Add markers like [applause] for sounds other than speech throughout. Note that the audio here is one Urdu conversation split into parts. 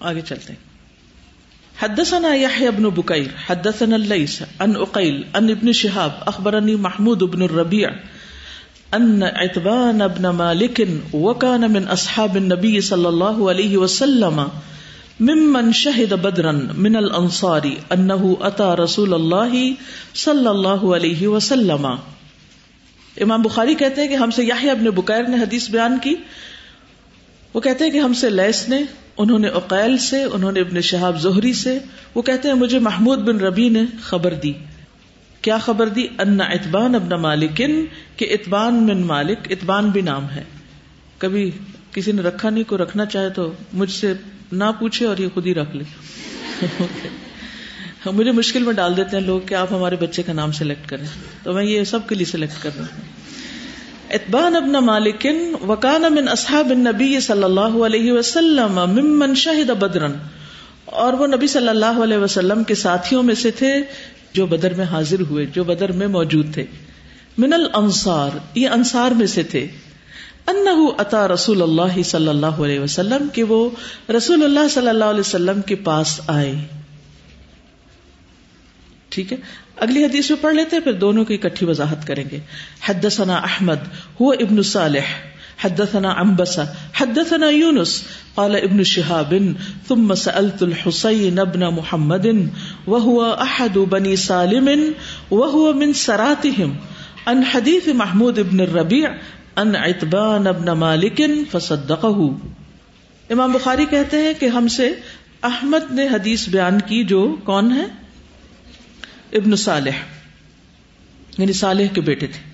آگے چلتے ہیں۔ حدثنا يحيى بن بكير حدثنا الليث عن عقيل عن ابن شهاب اخبرني محمود بن الربيع ان عتبان بن مالك وكان من اصحاب النبي صلى الله عليه وسلم ممن شهد بدرا من الانصار انه اتى رسول الله صلى الله عليه وسلم۔ امام بخاری کہتے ہیں کہ ہم سے یحییٰ ابن بکیر نے حدیث بیان کی۔ وہ کہتے ہیں کہ ہم سے لیس نے انہوں نے اقیل سے، انہوں نے ابن شہاب زہری سے، وہ کہتے ہیں مجھے محمود بن ربی نے خبر دی۔ کیا خبر دی؟ ان اتبان ابن مالکن، کہ اتبان بن مالک، اتبان بھی نام ہے۔ کبھی کسی نے رکھا نہیں کو رکھنا چاہے تو مجھ سے نہ پوچھے اور یہ خود ہی رکھ لے۔ [laughs] مجھے مشکل میں ڈال دیتے ہیں لوگ کہ آپ ہمارے بچے کا نام سلیکٹ کریں۔ تو میں یہ سب کے لیے سلیکٹ کر رہا ہوں۔ اتبان ابن مالکن وکان من اصحاب النبی صلی اللہ علیہ وسلم ممن شہد بدرن۔ اور وہ نبی صلی اللہ علیہ وسلم کے ساتھیوں میں سے تھے جو بدر میں حاضر ہوئے، جو بدر میں موجود تھے۔ من الانصار، یہ انصار میں سے تھے۔ انہو اتا رسول اللہ صلی اللہ علیہ وسلم کہ وہ رسول اللہ صلی اللہ علیہ وسلم کے پاس آئے۔ ٹھیک ہے؟ اگلی حدیث میں پڑھ لیتے ہیں، پھر دونوں کی اکٹھی وضاحت کریں گے۔ حدثنا احمد، هو ابن صالح، حدثنا عنبسة حدثنا يونس قال ابن شهاب ثم سألت الحسين ابن محمد، وهو أحد بني سالم، وهو من سراتهم، عن حديث محمود ابن الربيع عن عتبان ابن مالك فصدقه۔ امام بخاری کہتے ہیں کہ ہم سے احمد نے حدیث بیان کی جو کون ہے؟ ابن صالح یعنی صالح کے بیٹے تھے۔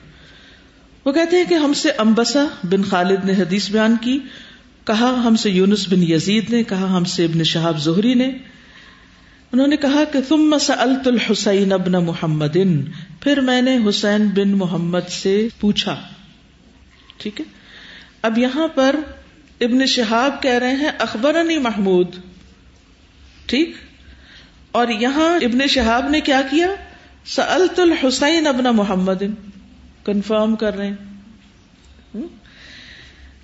وہ کہتے ہیں کہ ہم سے امبسا بن خالد نے حدیث بیان کی، کہا ہم سے یونس بن یزید نے، کہا ہم سے ابن شہاب زہری نے۔ انہوں نے کہا کہ تم سألت الحسین ابن محمد، پھر میں نے حسین بن محمد سے پوچھا۔ ٹھیک ہے؟ اب یہاں پر ابن شہاب کہہ رہے ہیں، اخبرنی محمود۔ ٹھیک؟ اور یہاں ابن شہاب نے کیا کیا؟ سألت الحسین ابن محمد. کنفرم کر رہے ہیں.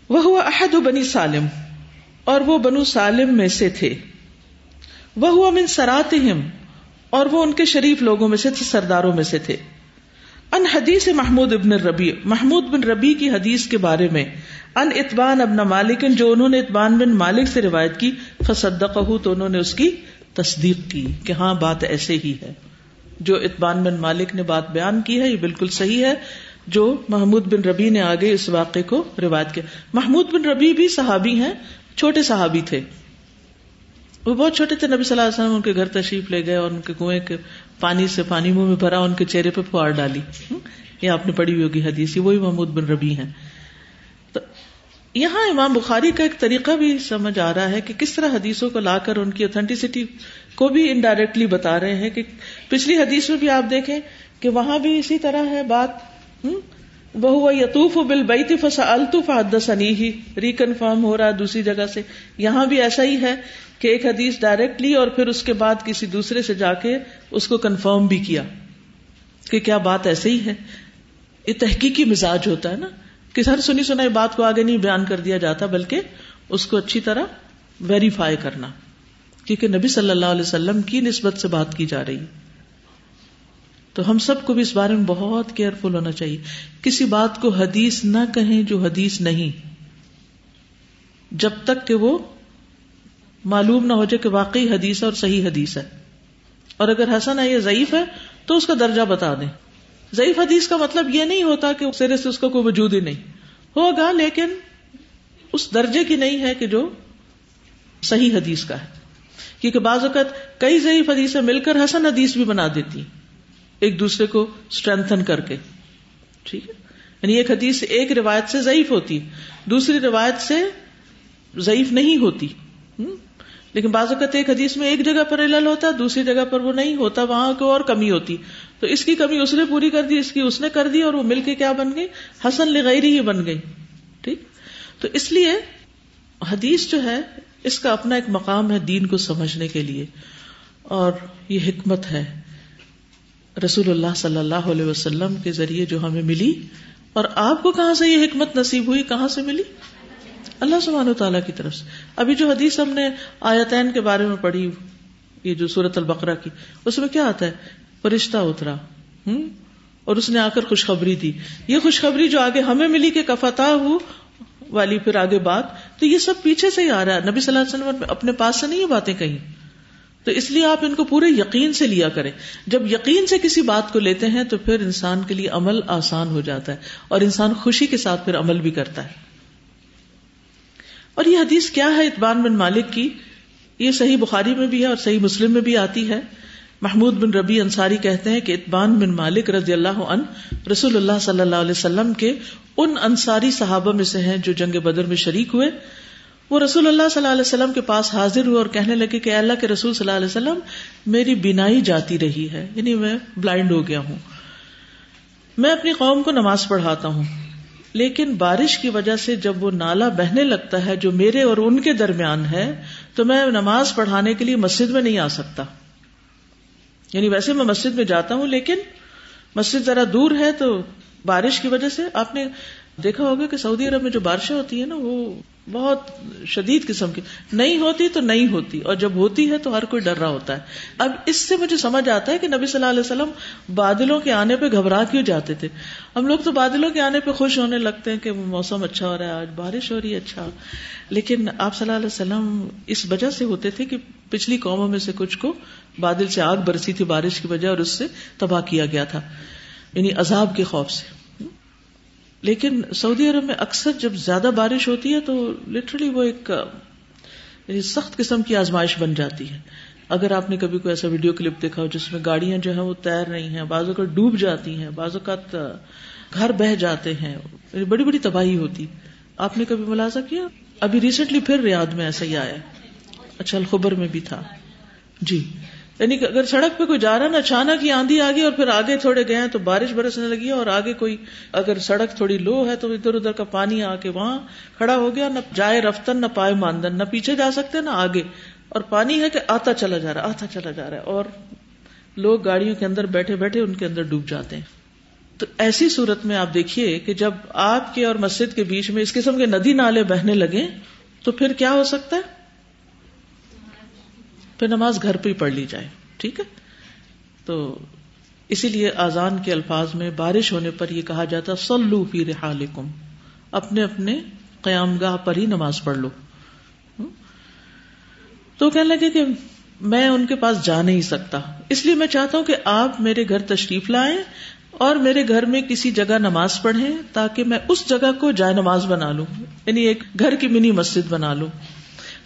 وہ ہوا احد بنی سالم. اور وہ بنو سالم میں سے تھے. وہ ہوا من سراتہم. اور وہ ان کے شریف لوگوں میں سے تھے، سرداروں میں سے تھے. ان حدیث محمود ابن ربی، محمود بن ربی کی حدیث کے بارے میں ان اتبان ابن مالک، جو انہوں نے اتبان بن مالک سے روایت کی فصدقہ تو انہوں نے اس کی تصدیق کی کہ ہاں بات ایسے ہی ہے۔ جو اتبان بن مالک نے بات بیان کی ہے، یہ بالکل صحیح ہے۔ جو محمود بن ربی نے آگے اس واقعے کو روایت کیا۔ محمود بن ربی بھی صحابی ہیں، چھوٹے صحابی تھے۔ وہ بہت چھوٹے تھے، نبی صلی اللہ علیہ وسلم ان کے گھر تشریف لے گئے اور ان کے کنویں کے پانی سے پانی منہ میں بھرا، ان کے چہرے پہ پھوار ڈالی۔ یہ آپ نے پڑھی ہوئی ہوگی حدیث وہی محمود بن ربی ہیں۔ یہاں امام بخاری کا ایک طریقہ بھی سمجھ آ رہا ہے کہ کس طرح حدیثوں کو لا کر ان کی اتھینٹیسٹی کو بھی انڈائریکٹلی بتا رہے ہیں کہ پچھلی حدیث میں بھی آپ دیکھیں کہ وہاں بھی اسی طرح ہے بات وہ یتوف بل بیتی فسا الطف حدثنی ہی ریکنفرم ہو رہا دوسری جگہ سے۔ یہاں بھی ایسا ہی ہے کہ ایک حدیث ڈائریکٹلی اور پھر اس کے بعد کسی دوسرے سے جا کے اس کو کنفرم بھی کیا۔ کہ کیا بات ایسے ہی ہے؟ یہ تحقیقی مزاج ہوتا ہے نا۔ کہ ہر سنی سنائی بات کو آگے نہیں بیان کر دیا جاتا، بلکہ اس کو اچھی طرح ویریفائی کرنا۔ کیونکہ نبی صلی اللہ علیہ وسلم کی نسبت سے بات کی جا رہی۔ تو ہم سب کو بھی اس بارے میں بہت کیئرفل ہونا چاہیے۔ کسی بات کو حدیث نہ کہیں جو حدیث نہیں۔ جب تک کہ وہ معلوم نہ ہو جائے کہ واقعی حدیث ہے اور صحیح حدیث ہے۔ اور اگر حسن ہے یہ ضعیف ہے تو اس کا درجہ بتا دیں۔ ضعیف حدیث کا مطلب یہ نہیں ہوتا کہ سرے سے اس کا کوئی وجود ہی نہیں ہوگا، لیکن اس درجے کی نہیں ہے کہ جو صحیح حدیث کا ہے۔ کیونکہ بعض اوقات کئی ضعیف حدیثیں مل کر حسن حدیث بھی بنا دیتی، ایک دوسرے کو اسٹرینتھن کر کے۔ ٹھیک ہے؟ یعنی ایک حدیث ایک روایت سے ضعیف ہوتی، دوسری روایت سے ضعیف نہیں ہوتی۔ لیکن بعض اوقات ایک حدیث میں ایک جگہ پر علل ہوتا، دوسری جگہ پر وہ نہیں ہوتا، وہاں کو اور کمی ہوتی۔ تو اس کی کمی اس نے پوری کر دی، اس کی اس نے کر دی اور وہ مل کے کیا بن گئی؟ حسن لغیری ہی بن گئی، ٹھیک؟ تو اس لیے حدیث جو ہے، اس کا اپنا ایک مقام ہے دین کو سمجھنے کے لیے، اور یہ حکمت ہے رسول اللہ صلی اللہ علیہ وسلم کے ذریعے جو ہمیں ملی۔ اور آپ کو کہاں سے یہ حکمت نصیب ہوئی؟ کہاں سے ملی؟ اللہ سبحان و تعالیٰ کی طرف سے۔ ابھی جو حدیث ہم نے آیتین کے بارے میں پڑھی، یہ جو سورت البقرہ کی، اس میں کیا آتا ہے؟ فرشتہ اترا ہوں اور اس نے آ کر خوشخبری دی۔ یہ خوشخبری جو آگے ہمیں ملی کہ کفتا ہو والی پھر آگے بات، تو یہ سب پیچھے سے ہی آ رہا ہے۔ نبی صلی اللہ علیہ وسلم اپنے پاس سے نہیں یہ باتیں کہیں۔ تو اس لیے آپ ان کو پورے یقین سے لیا کریں۔ جب یقین سے کسی بات کو لیتے ہیں تو پھر انسان کے لیے عمل آسان ہو جاتا ہے اور انسان خوشی کے ساتھ پھر عمل بھی کرتا ہے۔ اور یہ حدیث کیا ہے؟ اطبان بن مالک کی۔ یہ صحیح بخاری میں بھی ہے اور صحیح مسلم میں بھی آتی ہے۔ محمود بن ربی انصاری کہتے ہیں کہ اطبان بن مالک رضی اللہ عنہ رسول اللہ صلی اللہ علیہ وسلم کے ان انصاری صحابہ میں سے ہیں جو جنگ بدر میں شریک ہوئے۔ وہ رسول اللہ صلی اللہ علیہ وسلم کے پاس حاضر ہوئے اور کہنے لگے کہ اللہ کے رسول صلی اللہ علیہ وسلم، میری بینائی جاتی رہی ہے یعنی میں بلائنڈ ہو گیا ہوں۔ میں اپنی قوم کو نماز پڑھاتا ہوں، لیکن بارش کی وجہ سے جب وہ نالا بہنے لگتا ہے جو میرے اور ان کے درمیان ہے، تو میں نماز پڑھانے کے لیے مسجد میں نہیں آ سکتا۔ یعنی ویسے میں مسجد میں جاتا ہوں، لیکن مسجد ذرا دور ہے تو بارش کی وجہ سے آپ نے دیکھا ہوگا کہ سعودی عرب میں جو بارشیں ہوتی ہیں نا، وہ بہت شدید قسم کی۔ نہیں ہوتی تو نہیں ہوتی، اور جب ہوتی ہے تو ہر کوئی ڈر رہا ہوتا ہے۔ اب اس سے مجھے سمجھ آتا ہے کہ نبی صلی اللہ علیہ وسلم بادلوں کے آنے پہ گھبرا کیوں جاتے تھے۔ ہم لوگ تو بادلوں کے آنے پہ خوش ہونے لگتے ہیں کہ موسم اچھا ہو رہا ہے، آج بارش ہو رہی ہے اچھا۔ لیکن آپ صلی اللہ علیہ وسلم اس وجہ سے ہوتے تھے کہ پچھلی قوموں میں سے کچھ کو بادل سے آگ برسی تھی بارش کی وجہ اور اس سے تباہ کیا گیا تھا یعنی عذاب کے خوف سے۔ لیکن سعودی عرب میں اکثر جب زیادہ بارش ہوتی ہے تو لٹرلی وہ ایک یعنی سخت قسم کی آزمائش بن جاتی ہے۔ اگر آپ نے کبھی کوئی ایسا ویڈیو کلپ دیکھا ہو جس میں گاڑیاں جو ہیں وہ تیر رہی ہیں، بعض اوقات ڈوب جاتی ہیں، بعض اوقات گھر بہ جاتے ہیں یعنی بڑی بڑی تباہی ہوتی۔ آپ نے کبھی ملازہ کیا؟ ابھی ریسنٹلی پھر ریاض میں ایسا ہی آیا اچھا الخبر میں بھی تھا۔ جی۔ یعنی کہ اگر سڑک پہ کوئی جا رہا نا، اچانک ہی آندھی آ گئی اور پھر آگے تھوڑے گئے تو بارش برسنے لگی ہے اور آگے کوئی اگر سڑک تھوڑی لو ہے تو ادھر ادھر کا پانی آ کے وہاں کھڑا ہو گیا، نہ جائے رفتن، نہ پائے ماندن، نہ پیچھے جا سکتے، نہ آگے۔ اور پانی ہے کہ آتا چلا جا رہا، آتا چلا جا رہا۔ ہے اور لوگ گاڑیوں کے اندر بیٹھے بیٹھے ان کے اندر ڈوب جاتے ہیں۔ تو ایسی صورت میں آپ دیکھیے کہ جب آپ کے اور مسجد کے بیچ میں اس قسم کے ندی نالے بہنے لگے تو پھر کیا ہو سکتا ہے؟ پھر نماز گھر پہ ہی پڑھ لی جائے، ٹھیک ہے؟ تو اسی لیے آزان کے الفاظ میں بارش ہونے پر یہ کہا جاتا سلو فی رحالکم، اپنے اپنے قیام گاہ پر ہی نماز پڑھ لو۔ تو کہنے لگے کہ میں ان کے پاس جا نہیں سکتا۔ اس لیے میں چاہتا ہوں کہ آپ میرے گھر تشریف لائیں اور میرے گھر میں کسی جگہ نماز پڑھیں تاکہ میں اس جگہ کو جائے نماز بنا لوں یعنی ایک گھر کی منی مسجد بنا لوں۔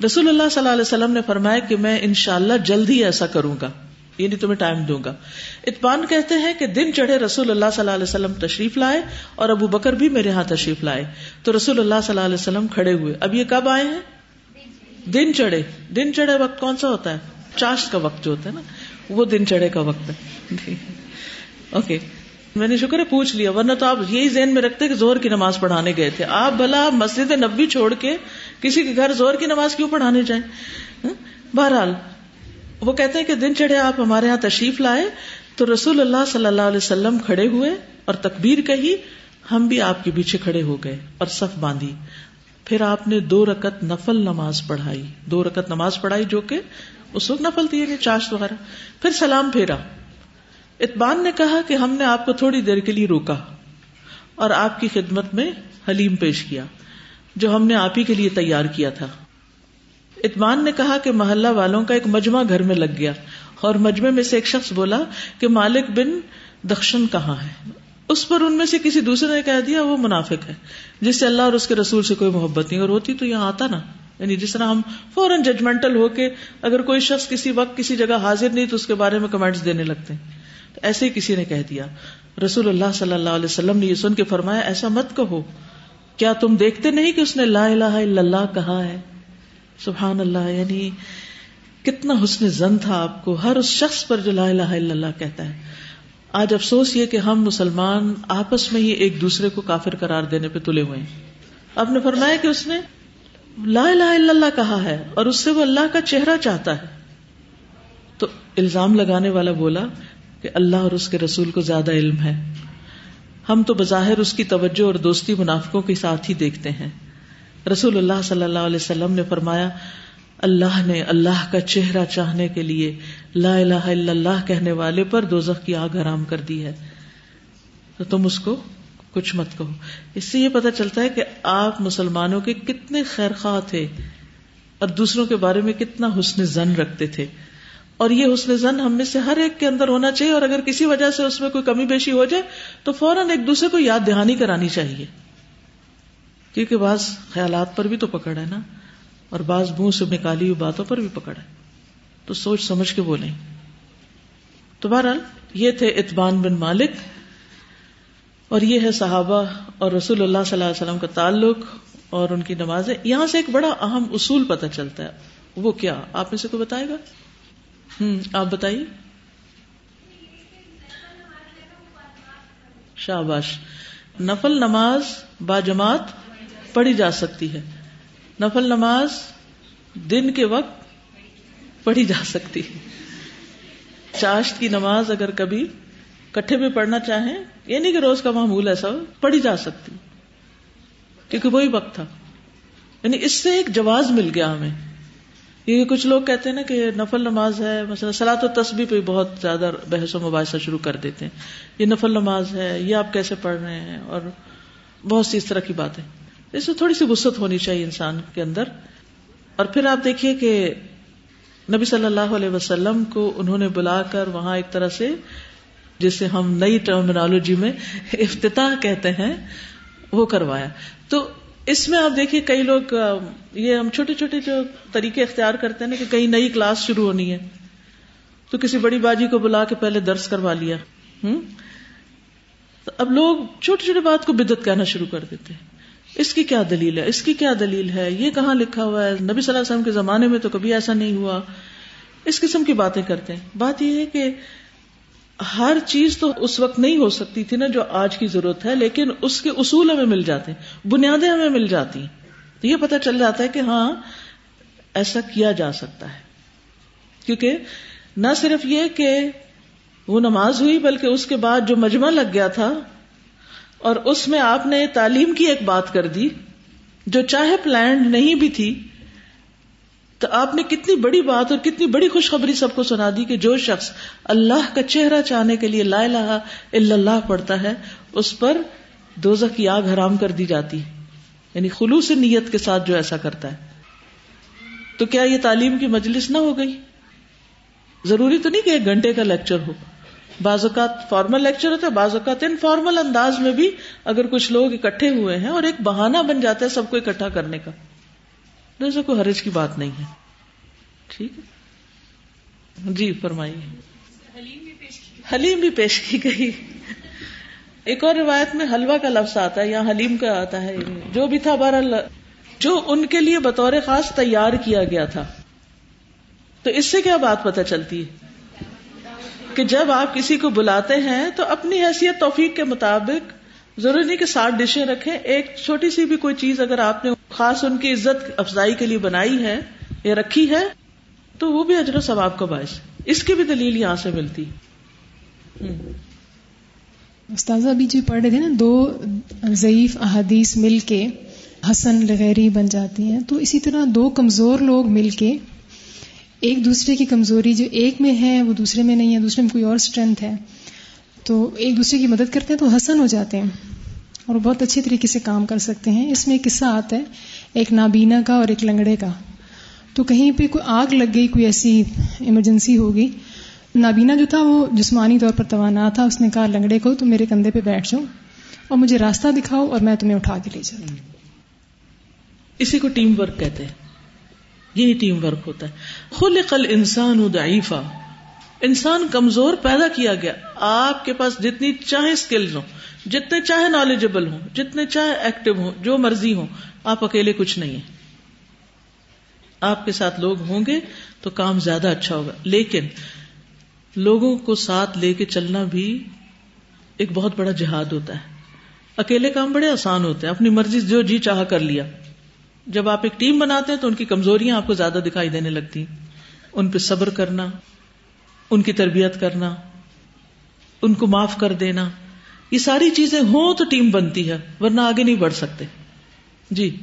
رسول اللہ صلی اللہ علیہ وسلم نے فرمایا کہ میں انشاءاللہ اللہ ایسا کروں گا یعنی تمہیں ٹائم دوں گا۔ اطبان کہتے ہیں کہ دن چڑھے رسول اللہ صلی اللہ علیہ وسلم تشریف لائے اور ابو بکر بھی میرے ہاں تشریف لائے۔ تو رسول اللہ صلی اللہ علیہ وسلم کھڑے ہوئے۔ اب یہ کب آئے ہیں؟ دن چڑھے۔ دن چڑھے وقت کون سا ہوتا ہے؟ چاشت کا وقت جو ہوتا ہے نا، وہ دن چڑھے کا وقت ہے۔ اوکے۔ میں نے شکر ہے، پوچھ لیا، ورنہ تو آپ یہی ذہن میں رکھتے کہ زور کی نماز پڑھانے گئے تھے۔ آپ بھلا مسجد نبی چھوڑ کے کسی کے گھر زور کی نماز کیوں پڑھانے جائیں؟ ہاں؟ بہرحال، وہ کہتے ہیں کہ دن چڑھے آپ ہمارے یہاں تشریف لائے تو رسول اللہ صلی اللہ علیہ وسلم کھڑے ہوئے اور تکبیر کہی، ہم بھی آپ کے پیچھے کھڑے ہو گئے اور صف باندھی۔ پھر آپ نے دو رکت نفل نماز پڑھائی۔ دو رکت نماز پڑھائی جو کہ اس وقت نفل تھی یعنی چاشت وغیرہ۔ پھر سلام پھیرا۔ اتبان نے کہا کہ ہم نے آپ کو تھوڑی دیر کے لیے روکا اور آپ کی خدمت میں حلیم پیش کیا۔ جو ہم نے آپ ہی کے لیے تیار کیا تھا۔ اتمان نے کہا کہ محلہ والوں کا ایک مجمع گھر میں لگ گیا اور مجمع میں سے ایک شخص بولا کہ مالک بن دخشن کہاں ہے؟ اس پر ان میں سے کسی دوسرے نے کہہ دیا وہ منافق ہے۔ جس سے اللہ اور اس کے رسول سے کوئی محبت نہیں، اور ہوتی تو یہاں آتا نا۔ یعنی جس طرح ہم فوراً ججمنٹل ہو کے اگر کوئی شخص کسی وقت کسی جگہ حاضر نہیں تو اس کے بارے میں کمنٹس دینے لگتے ہیں۔ تو ایسے ہی کسی نے کہہ دیا۔ رسول اللہ صلی اللہ علیہ وسلم نے یہ سن کے فرمایا، ایسا مت کہو۔ کیا تم دیکھتے نہیں کہ اس نے لا الہ الا اللہ کہا ہے؟ سبحان اللہ یعنی کتنا حسن زن تھا آپ کو، ہر اس شخص پر جو لا الہ الا اللہ کہتا ہے۔ آج افسوس یہ کہ ہم مسلمان آپس میں ہی ایک دوسرے کو کافر قرار دینے پہ تلے ہوئے ہیں۔ آپ نے فرمایا کہ اس نے لا الہ الا اللہ کہا ہے اور اس سے وہ اللہ کا چہرہ چاہتا ہے۔ تو الزام لگانے والا بولا کہ اللہ اور اس کے رسول کو زیادہ علم ہے۔ ہم تو بظاہر اس کی توجہ اور دوستی منافقوں کے ساتھ ہی دیکھتے ہیں۔ رسول اللہ صلی اللہ علیہ وسلم نے فرمایا، اللہ نے اللہ کا چہرہ چاہنے کے لیے لا الہ الا اللہ کہنے والے پر دوزخ کی آگ حرام کر دی ہے۔ تو تم اس کو کچھ مت کہو۔ اس سے یہ پتا چلتا ہے کہ آپ مسلمانوں کے کتنے خیر خواہ تھے اور دوسروں کے بارے میں کتنا حسن زن رکھتے تھے۔ اور یہ حسن زن ہم میں سے ہر ایک کے اندر ہونا چاہیے اور اگر کسی وجہ سے اس میں کوئی کمی بیشی ہو جائے تو فوراً ایک دوسرے کو یاد دہانی کرانی چاہیے۔ کیونکہ بعض خیالات پر بھی تو پکڑ ہے نا، اور بعض منہ سے نکالی ہوئی باتوں پر بھی پکڑ ہے۔ تو سوچ سمجھ کے بولیں۔ تو بہرحال یہ تھے اتبان بن مالک، اور یہ ہے صحابہ اور رسول اللہ صلی اللہ علیہ وسلم کا تعلق اور ان کی نمازیں۔ یہاں سے ایک بڑا اہم اصول پتہ چلتا ہے۔ وہ کیا؟ آپ میں سے کوئی بتائے گا؟ ہوں آپ بتائیے۔ شاباش۔ نفل نماز با جماعت پڑھی جا سکتی ہے۔ نفل نماز دن کے وقت پڑھی جا سکتی ہے۔ چاشت کی نماز اگر کبھی کٹھے میں پڑھنا چاہیں، یہ نہیں کہ روز کا معمول ایسا پڑھی جا سکتی۔ کیونکہ وہی وقت تھا۔ یعنی اس سے ایک جواز مل گیا ہمیں۔ کیونکہ کچھ لوگ کہتے ہیں نا کہ نفل نماز ہے، مثلا سلاۃ و تسبیح پہ بہت زیادہ بحث و مباحثہ شروع کر دیتے ہیں۔ یہ نفل نماز ہے، یہ آپ کیسے پڑھ رہے ہیں؟ اور بہت سی اس طرح کی باتیں۔ اس میں تھوڑی سی وسط ہونی چاہیے انسان کے اندر۔ اور پھر آپ دیکھیے کہ نبی صلی اللہ علیہ وسلم کو انہوں نے بلا کر وہاں ایک طرح سے، جسے ہم نئی ٹرمنالوجی میں افتتاح کہتے ہیں، وہ کروایا۔ تو اس میں آپ دیکھیے کئی لوگ یہ ہم چھوٹے چھوٹے جو طریقے اختیار کرتے ہیں نا کہ کئی نئی کلاس شروع ہونی ہے، تو کسی بڑی باجی کو بلا کے پہلے درس کروا لیا ہوں اب لوگ چھوٹی چھوٹی بات کو بدت کہنا شروع کر دیتے ہیں۔ اس کی کیا دلیل ہے؟ اس کی کیا دلیل ہے؟ یہ کہاں لکھا ہوا ہے؟ نبی صلی اللہ علیہ وسلم کے زمانے میں تو کبھی ایسا نہیں ہوا۔ اس قسم کی باتیں کرتے ہیں۔ بات یہ ہے کہ ہر چیز تو اس وقت نہیں ہو سکتی تھی نا جو آج کی ضرورت ہے، لیکن اس کے اصول ہمیں مل جاتے ہیں، بنیادیں ہمیں مل جاتی ہیں۔ تو یہ پتا چل جاتا ہے کہ ہاں ایسا کیا جا سکتا ہے۔ کیونکہ نہ صرف یہ کہ وہ نماز ہوئی، بلکہ اس کے بعد جو مجمع لگ گیا تھا، اور اس میں آپ نے تعلیم کی ایک بات کر دی، جو چاہے پلانڈ نہیں بھی تھی تو آپ نے کتنی بڑی بات اور کتنی بڑی خوشخبری سب کو سنا دی کہ جو شخص اللہ کا چہرہ چاہنے کے لیے لا الہ الا اللہ پڑھتا ہے، اس پر دوزہ کی آگ حرام کر دی جاتی یعنی خلوص نیت کے ساتھ جو ایسا کرتا ہے۔ تو کیا یہ تعلیم کی مجلس نہ ہو گئی؟ ضروری تو نہیں کہ ایک گھنٹے کا لیکچر ہو۔ بعض اوقات فارمل لیکچر ہوتا ہے، بعض اوقات انفارمل انداز میں بھی اگر کچھ لوگ اکٹھے ہوئے ہیں اور ایک بہانہ بن جاتا ہے سب کو اکٹھا کرنے کا۔ جیسے کوئی حرج کی بات نہیں ہے۔ ٹھیک ہے۔ جی فرمائیے۔ حلیم بھی پیش کی گئی۔ ایک اور روایت میں حلوہ کا لفظ آتا ہے یا حلیم کا آتا ہے۔ جو بھی تھا بہرحال جو ان کے لیے بطور خاص تیار کیا گیا تھا۔ تو اس سے کیا بات پتہ چلتی ہے؟ کہ جب آپ کسی کو بلاتے ہیں تو اپنی حیثیت توفیق کے مطابق ضروری نہیں کہ ساٹھ ڈشیں رکھیں۔ ایک چھوٹی سی بھی کوئی چیز اگر آپ نے خاص ان کی عزت، افزائی کے لیے بنائی ہے یا رکھی ہے، تو وہ بھی اجر و ثواب کا باعث اس کی بھی دلیل یہاں سے ملتی۔ استاذہ، ابھی جو پڑھ رہے تھے نا، دو ضعیف احادیث مل کے حسن لغیری بن جاتی ہیں۔ تو اسی طرح دو کمزور لوگ مل کے ایک دوسرے کی کمزوری جو ایک میں ہے، وہ دوسرے میں نہیں ہے، دوسرے میں کوئی اور اسٹرینتھ ہے۔ تو ایک دوسرے کی مدد کرتے ہیں تو حسن ہو جاتے ہیں اور بہت اچھے طریقے سے کام کر سکتے ہیں۔ اس میں ایک قصہ آتا ہے، ایک نابینا کا اور ایک لنگڑے کا۔ تو کہیں پہ کوئی آگ لگ گئی، کوئی ایسی ایمرجنسی ہوگی نابینا جو تھا وہ جسمانی طور پر توانا تھا۔ اس نے کہا، لنگڑے کو تو میرے کندھے پہ بیٹھ جاؤ اور مجھے راستہ دکھاؤ اور میں تمہیں اٹھا کے لے جاؤں اسی کو ٹیم ورک کہتے ہیں۔ یہی ٹیم ورک ہوتا ہے۔ خلق الانسان ضعیفا۔ انسان کمزور پیدا کیا گیا۔ آپ کے پاس جتنی چاہے اسکلز ہوں، جتنے چاہے نالجبل ہوں، جتنے چاہے ایکٹیو ہوں، جو مرضی ہوں، آپ اکیلے کچھ نہیں ہیں۔ آپ کے ساتھ لوگ ہوں گے تو کام زیادہ اچھا ہوگا۔ لیکن لوگوں کو ساتھ لے کے چلنا بھی ایک بہت بڑا جہاد ہوتا ہے۔ اکیلے کام بڑے آسان ہوتے ہیں۔ اپنی مرضی جو جی چاہ کر لیا۔ جب آپ ایک ٹیم بناتے ہیں تو ان کی کمزوریاں آپ کو زیادہ دکھائی دینے لگتی ان پہ صبر کرنا ان کی تربیت کرنا، ان کو معاف کر دینا، یہ ساری چیزیں ہوں تو ٹیم بنتی ہے، ورنہ آگے نہیں بڑھ سکتے۔ جی۔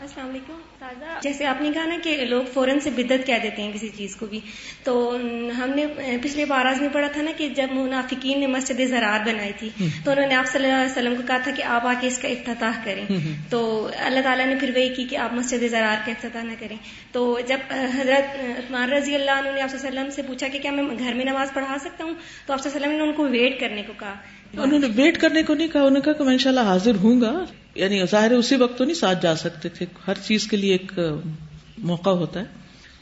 السلام علیکم۔ تازہ جیسے آپ نے کہا نا کہ لوگ فوراً سے بدت کہہ دیتے ہیں کسی چیز کو بھی تو ہم نے پچھلے باراز میں پڑھا تھا نا کہ جب منافقین نے مسجد زرار بنائی تھی تو انہوں نے آپ صلی اللہ علیہ وسلم کو کہا تھا کہ آپ آ کے اس کا افتتاح کریں۔ تو اللہ تعالیٰ نے پھر وہی کی کہ آپ مسجد زرار کا افتتاح نہ کریں۔ تو جب حضرت عثمان رضی اللہ عنہ نے آپ وسلم سے پوچھا کہ کیا میں گھر میں نماز پڑھا سکتا ہوں؟ تو آپ وسلم نے ان کو ویٹ کرنے کو کہا۔ انہوں نے ویٹ کرنے کو نہیں کہا انہوں نے کہا کہ میں انشاءاللہ حاضر ہوں گا۔ یعنی ظاہر اسی وقت تو نہیں ساتھ جا سکتے تھے، ہر چیز کے لیے ایک موقع ہوتا ہے۔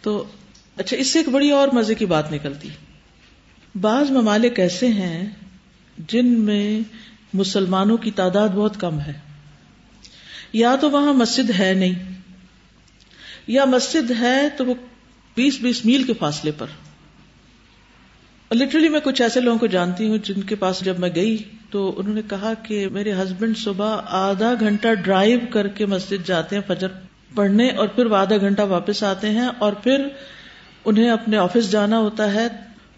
تو اچھا اس سے ایک بڑی اور مزے کی بات نکلتی۔ بعض ممالک ایسے ہیں جن میں مسلمانوں کی تعداد بہت کم ہے۔ یا تو وہاں مسجد ہے نہیں، یا مسجد ہے تو وہ بیس بیس میل کے فاصلے پر۔ لٹرلی میں کچھ ایسے لوگوں کو جانتی ہوں جن کے پاس جب میں گئی تو انہوں نے کہا کہ میرے ہسبینڈ صبح آدھا گھنٹہ ڈرائیو کر کے مسجد جاتے ہیں فجر پڑھنے اور پھر وہ آدھا گھنٹہ واپس آتے ہیں اور پھر انہیں اپنے آفس جانا ہوتا ہے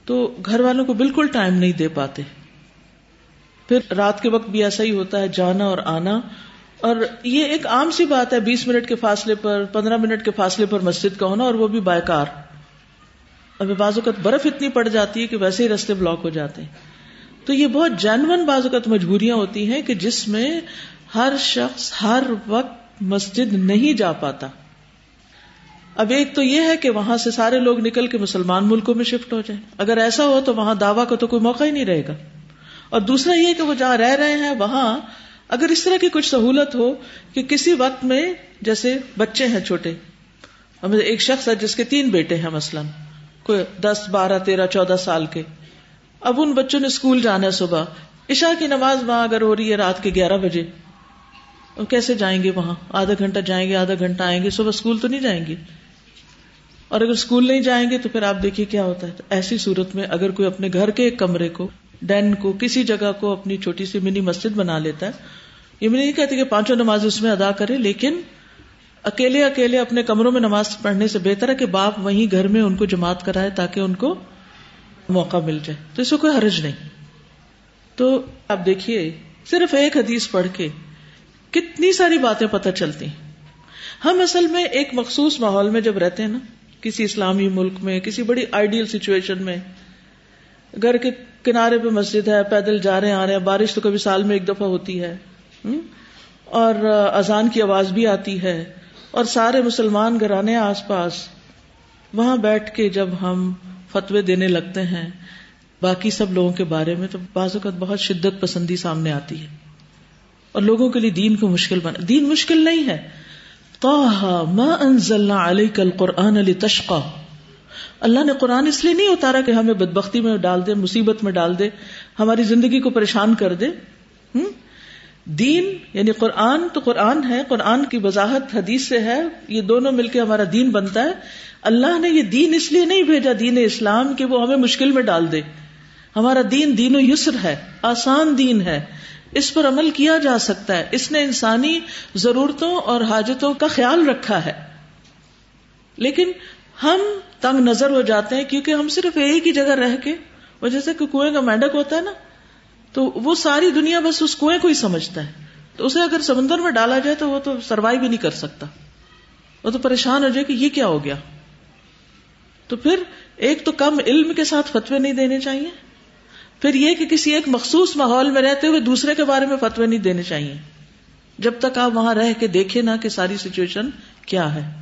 تو گھر والوں کو بالکل ٹائم نہیں دے پاتے۔ پھر رات کے وقت بھی ایسا ہی ہوتا ہے، جانا اور آنا۔ اور یہ ایک عام سی بات ہے، بیس منٹ کے فاصلے پر، پندرہ منٹ کے فاصلے پر مسجد کا ہونا اور وہ بھی بائکار ابھی بعض اوقات برف اتنی پڑ جاتی ہے کہ ویسے ہی رستے بلاک ہو جاتے ہیں۔ تو یہ بہت جینون بعض اوقات مجبوریاں ہوتی ہیں کہ جس میں ہر شخص ہر وقت مسجد نہیں جا پاتا۔ اب ایک تو یہ ہے کہ وہاں سے سارے لوگ نکل کے مسلمان ملکوں میں شفٹ ہو جائیں۔ اگر ایسا ہو تو وہاں دعوی کا تو کوئی موقع ہی نہیں رہے گا۔ اور دوسرا یہ کہ وہ جہاں رہ رہے ہیں وہاں اگر اس طرح کی کچھ سہولت ہو کہ کسی وقت میں جیسے بچے ہیں چھوٹے ایک شخص ہے جس کے تین بیٹے ہیں مثلاً۔ کوئی دس بارہ تیرہ چودہ سال کے۔ اب ان بچوں نے اسکول جانا ہے صبح۔ عشاء کی نماز وہاں اگر ہو رہی ہے رات کے گیارہ بجے کیسے جائیں گے وہاں؟ آدھا گھنٹہ جائیں گے، آدھا گھنٹہ آئیں گے، صبح اسکول تو نہیں جائیں گے۔ اور اگر اسکول نہیں جائیں گے تو پھر آپ دیکھیے کیا ہوتا ہے۔ ایسی صورت میں اگر کوئی اپنے گھر کے ایک کمرے کو ڈین کو، کسی جگہ کو اپنی چھوٹی سی منی مسجد بنا لیتا ہے، یہ میں نہیں کہتی کہ پانچوں نماز اس میں ادا کرے، لیکن اکیلے اکیلے اپنے کمروں میں نماز پڑھنے سے بہتر ہے کہ باپ وہیں گھر میں ان کو جماعت کرائے تاکہ ان کو موقع مل جائے۔ تو اس کو کوئی حرج نہیں۔ تو اب دیکھیے، صرف ایک حدیث پڑھ کے کتنی ساری باتیں پتہ چلتی ہم اصل میں ایک مخصوص ماحول میں جب رہتے ہیں نا، کسی اسلامی ملک میں، کسی بڑی آئیڈیل سچویشن میں، گھر کے کنارے پہ مسجد ہے، پیدل جا رہے آ رہے ہیں، بارش تو کبھی سال میں ایک دفعہ ہوتی ہے۔ اور اذان کی آواز بھی آتی ہے۔ اور سارے مسلمان گھرانے آس پاس، وہاں بیٹھ کے جب ہم فتوے دینے لگتے ہیں، باقی سب لوگوں کے بارے میں تو بعض اوقات بہت شدت پسندی سامنے آتی ہے۔ اور لوگوں کے لیے دین کو مشکل بنا دین مشکل نہیں ہے۔ ما انزلنا علیک القرآن علی اللہ نے قرآن اس لیے نہیں اتارا کہ ہمیں بدبختی میں ڈال دے، مصیبت میں ڈال دے، ہماری زندگی کو پریشان کر دے۔ دین یعنی قرآن تو قرآن ہے، قرآن کی وضاحت حدیث سے ہے، یہ دونوں مل کے ہمارا دین بنتا ہے۔ اللہ نے یہ دین اس لیے نہیں بھیجا دین اسلام کہ وہ ہمیں مشکل میں ڈال دے۔ ہمارا دین دین و یسر ہے، آسان دین ہے۔ اس پر عمل کیا جا سکتا ہے۔ اس نے انسانی ضرورتوں اور حاجتوں کا خیال رکھا ہے۔ لیکن ہم تنگ نظر ہو جاتے ہیں کیونکہ ہم صرف ایک ہی جگہ رہ کے وہ جیسے کہ کنویں کا مینڈک ہوتا ہے نا تو وہ ساری دنیا بس اس کنویں کو ہی سمجھتا ہے۔ تو اسے اگر سمندر میں ڈالا جائے تو وہ تو سروائو بھی نہیں کر سکتا۔ وہ تو پریشان ہو جائے کہ یہ کیا ہو گیا۔ تو پھر ایک تو کم علم کے ساتھ فتوے نہیں دینے چاہیے۔ پھر یہ کہ کسی ایک مخصوص ماحول میں رہتے ہوئے دوسرے کے بارے میں فتوے نہیں دینے چاہیے۔ جب تک آپ وہاں رہ کے دیکھیں نا کہ ساری سچویشن کیا ہے۔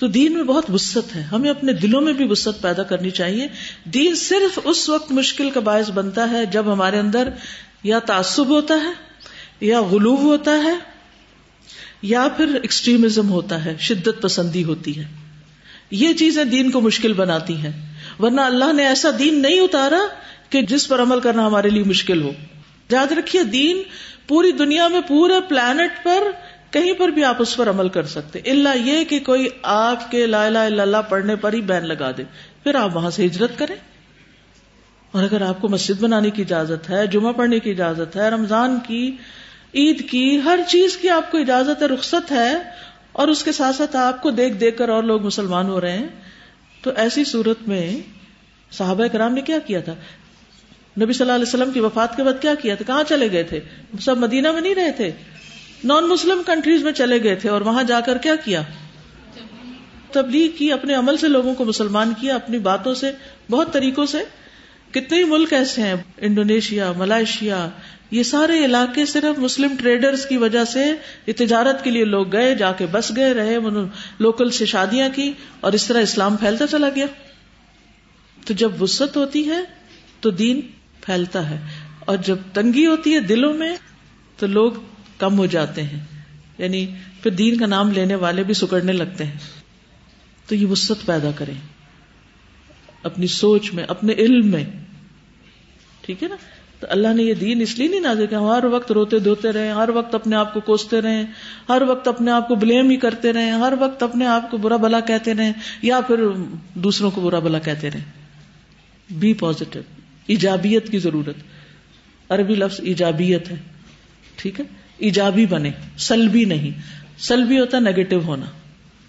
تو دین میں بہت وسط ہے۔ ہمیں اپنے دلوں میں بھی وسط پیدا کرنی چاہیے۔ دین صرف اس وقت مشکل کا باعث بنتا ہے جب ہمارے اندر یا تعصب ہوتا ہے، یا غلوب ہوتا ہے، یا پھر ایکسٹریمزم ہوتا ہے، شدت پسندی ہوتی ہے۔ یہ چیزیں دین کو مشکل بناتی ہیں۔ ورنہ اللہ نے ایسا دین نہیں اتارا کہ جس پر عمل کرنا ہمارے لیے مشکل ہو۔ یاد رکھیے، دین پوری دنیا میں پورے پلانٹ پر کہیں پر بھی آپ اس پر عمل کر سکتے۔ اللہ یہ کہ کوئی آپ کے لا الہ الا اللہ پڑھنے پر ہی بین لگا دے۔ پھر آپ وہاں سے ہجرت کریں۔ اور اگر آپ کو مسجد بنانے کی اجازت ہے، جمعہ پڑھنے کی اجازت ہے، رمضان کی، عید کی، ہر چیز کی آپ کو اجازت ہے، رخصت ہے، اور اس کے ساتھ ساتھ آپ کو دیکھ دیکھ کر اور لوگ مسلمان ہو رہے ہیں، تو ایسی صورت میں صحابہ کرام نے کیا کیا تھا؟ نبی صلی اللہ علیہ وسلم کی وفات کے بعد کیا کیا تھا؟ کہاں چلے گئے تھے؟ سب مدینہ میں نہیں رہے تھے۔ نان مسلم کنٹریز میں چلے گئے تھے اور وہاں جا کر کیا کیا؟ تبلیغ کی، اپنے عمل سے لوگوں کو مسلمان کیا، اپنی باتوں سے، بہت طریقوں سے۔ کتنے ہی ملک ایسے ہیں، انڈونیشیا، ملائیشیا، یہ سارے علاقے صرف مسلم ٹریڈرز کی وجہ سے تجارت کے لیے لوگ گئے، جا کے بس گئے، رہے لوکل سے شادیاں کی اور اس طرح اسلام پھیلتا چلا گیا۔ تو جب وسط ہوتی ہے، تو دین پھیلتا ہے۔ اور جب تنگی ہوتی ہے دلوں میں، تو لوگ کم ہو جاتے ہیں۔ یعنی پھر دین کا نام لینے والے بھی سکڑنے لگتے ہیں۔ تو یہ وسط پیدا کریں۔ اپنی سوچ میں، اپنے علم میں۔ ٹھیک ہے نا؟ تو اللہ نے یہ دین اس لیے نہیں نازل کہ ہم ہر وقت روتے دھوتے رہے ہر وقت اپنے آپ کو کوستے رہے ہر وقت اپنے آپ کو بلیم ہی کرتے رہے ہر وقت اپنے آپ کو برا بلا کہتے رہے یا پھر دوسروں کو برا بلا کہتے رہے بی پازیٹو ایجابیت کی ضرورت۔ عربی لفظ ایجابیت ہے۔ ٹھیک ہے؟ ایجابی بنے، سلبی نہیں۔ سلبی ہوتا نیگیٹو ہونا۔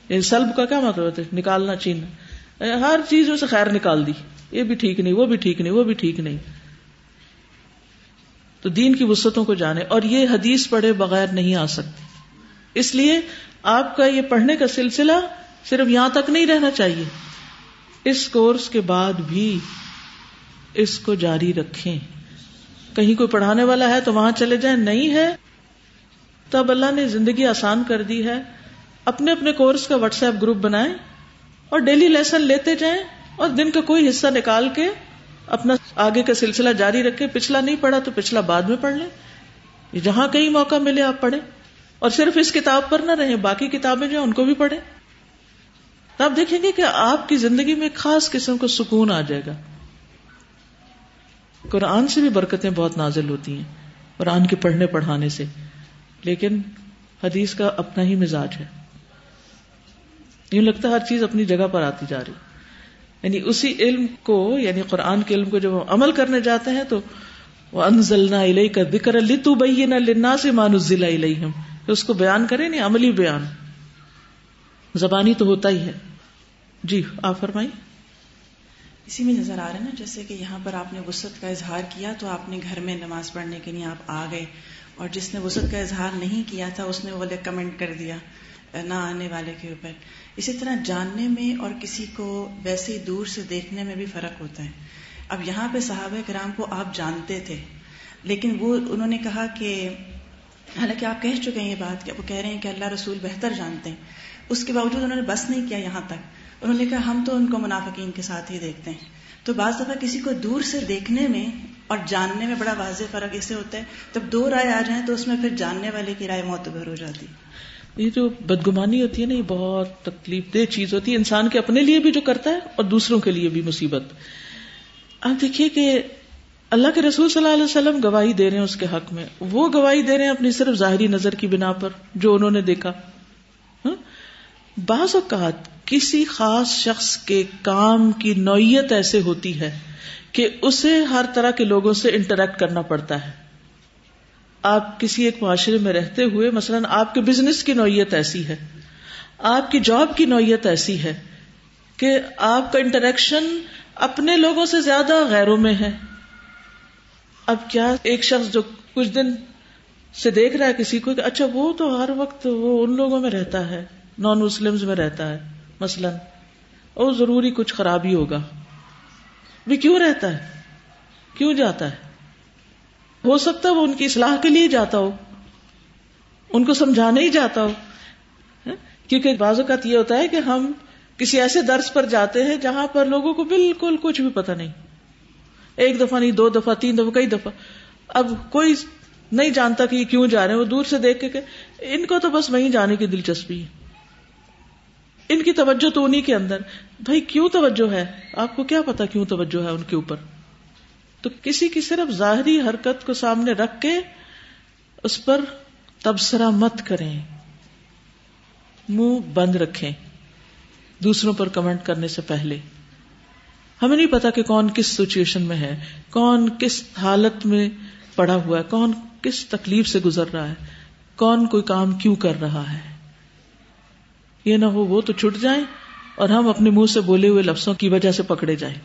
یعنی سلب کا کیا مطلب ہوتا ہے؟ نکالنا، چیننا۔ ہر چیز میں سے خیر نکال دی۔ یہ بھی ٹھیک نہیں، وہ بھی ٹھیک نہیں، وہ بھی ٹھیک نہیں۔ تو دین کی وسطوں کو جانے اور یہ حدیث پڑھے بغیر نہیں آ سکتی اس لیے آپ کا یہ پڑھنے کا سلسلہ صرف یہاں تک نہیں رہنا چاہیے۔ اس کورس کے بعد بھی اس کو جاری رکھیں۔ کہیں کوئی پڑھانے والا ہے تو وہاں چلے جائیں، نہیں ہے۔ تب اللہ نے زندگی آسان کر دی ہے۔ اپنے اپنے کورس کا واٹس ایپ گروپ بنائیں اور ڈیلی لیسن لیتے جائیں اور دن کا کوئی حصہ نکال کے اپنا آگے کا سلسلہ جاری رکھے پچھلا نہیں پڑھا تو پچھلا بعد میں پڑھ لیں۔ جہاں کہیں موقع ملے آپ پڑھیں۔ اور صرف اس کتاب پر نہ رہیں، باقی کتابیں جو ان کو بھی پڑھیں۔ تو آپ دیکھیں گے کہ آپ کی زندگی میں خاص قسم کو سکون آ جائے گا۔ قرآن سے بھی برکتیں بہت نازل ہوتی ہیں۔ قرآن کے پڑھنے پڑھانے سے۔ لیکن حدیث کا اپنا ہی مزاج ہے۔ یوں لگتا ہے ہر چیز اپنی جگہ پر آتی جا رہی۔ یعنی اسی علم کو یعنی قرآن کے علم کو جب عمل کرنے جاتے ہیں تو وہ انزلنا علیہ کا ذکر علی تو بہینا لنا سے مان ضلع علیہم اس کو بیان کرے نہیں یعنی عملی بیان۔ زبانی تو ہوتا ہی ہے۔ جی آپ فرمائی اسی میں نظر آ رہا ہے نا، جیسے کہ یہاں پر آپ نے وسط کا اظہار کیا تو آپ نے گھر میں نماز پڑھنے کے لیے آپ آ گئے۔ اور جس نے وسط کا اظہار نہیں کیا تھا، اس نے وہ کمنٹ کر دیا، نہ آنے والے کے اوپر۔ اسی طرح جاننے میں اور کسی کو ویسے ہی دور سے دیکھنے میں بھی فرق ہوتا ہے۔ اب یہاں پہ صحابہ کرام کو آپ جانتے تھے، لیکن وہ، انہوں نے کہا کہ، حالانکہ آپ کہہ چکے ہیں یہ بات کہ وہ کہہ رہے ہیں کہ اللہ رسول بہتر جانتے ہیں۔ اس کے باوجود انہوں نے بس نہیں کیا یہاں تک۔ انہوں نے کہا ہم تو ان کو منافقین کے ساتھ ہی دیکھتے ہیں۔ تو بعض دفعہ کسی کو دور سے دیکھنے میں اور جاننے میں بڑا واضح فرق اسے ہوتا ہے، جب دو رائے آ جائیں تو اس میں پھر جاننے والے کی رائے معتبر ہو جاتی۔ یہ جو بدگمانی ہوتی ہے نا، یہ بہت تکلیف دہ چیز ہوتی ہے۔ انسان کے اپنے لیے بھی جو کرتا ہے اور دوسروں کے لیے بھی مصیبت۔ آپ دیکھیے کہ اللہ کے رسول صلی اللہ علیہ وسلم گواہی دے رہے ہیں اس کے حق میں۔ وہ گواہی دے رہے ہیں اپنی صرف ظاہری نظر کی بنا پر، جو انہوں نے دیکھا۔ ہاں؟ بعض اوقات کسی خاص شخص کے کام کی نوعیت ایسے ہوتی ہے کہ اسے ہر طرح کے لوگوں سے انٹریکٹ کرنا پڑتا ہے۔ آپ کسی ایک معاشرے میں رہتے ہوئے، مثلاً آپ کے بزنس کی نوعیت ایسی ہے۔ آپ کی جاب کی نوعیت ایسی ہے کہ آپ کا انٹریکشن اپنے لوگوں سے زیادہ غیروں میں ہے۔ اب کیا ایک شخص جو کچھ دن سے دیکھ رہا ہے کسی کو کہ اچھا وہ تو ہر وقت وہ ان لوگوں میں رہتا ہے نان مسلم میں رہتا ہے، مثلاً۔ اور ضروری کچھ خرابی ہوگا۔ بھی کیوں رہتا ہے؟ کیوں جاتا ہے؟ ہو سکتا ہے وہ ان کی اصلاح کے لیے جاتا ہو، ان کو سمجھانے ہی جاتا ہو ہاں؟ کیونکہ بعض اوقات یہ ہوتا ہے کہ ہم کسی ایسے درس پر جاتے ہیں جہاں پر لوگوں کو بالکل کچھ بھی پتا نہیں۔ ایک دفعہ نہیں، دو دفعہ، تین دفعہ، کئی دفعہ۔ اب کوئی نہیں جانتا کہ یہ کیوں جا رہے ہیں، وہ دور سے دیکھ کے کہ ان کو تو بس وہیں جانے کی دلچسپی ہے۔ ان کی توجہ تو انہیں کے اندر۔ بھائی کیوں توجہ ہے؟ آپ کو کیا پتا کیوں توجہ ہے ان کے اوپر؟ تو کسی کی صرف ظاہری حرکت کو سامنے رکھ کے اس پر تبصرہ مت کریں۔ منہ بند رکھیں۔ دوسروں پر کمنٹ کرنے سے پہلے۔ ہمیں نہیں پتا کہ کون کس سچویشن میں ہے، کون کس حالت میں پڑا ہوا ہے، کون کس تکلیف سے گزر رہا ہے، کون کوئی کام کیوں کر رہا ہے۔ یہ نہ ہو وہ تو چھٹ جائیں اور ہم اپنے منہ سے بولے ہوئے لفظوں کی وجہ سے پکڑے جائیں۔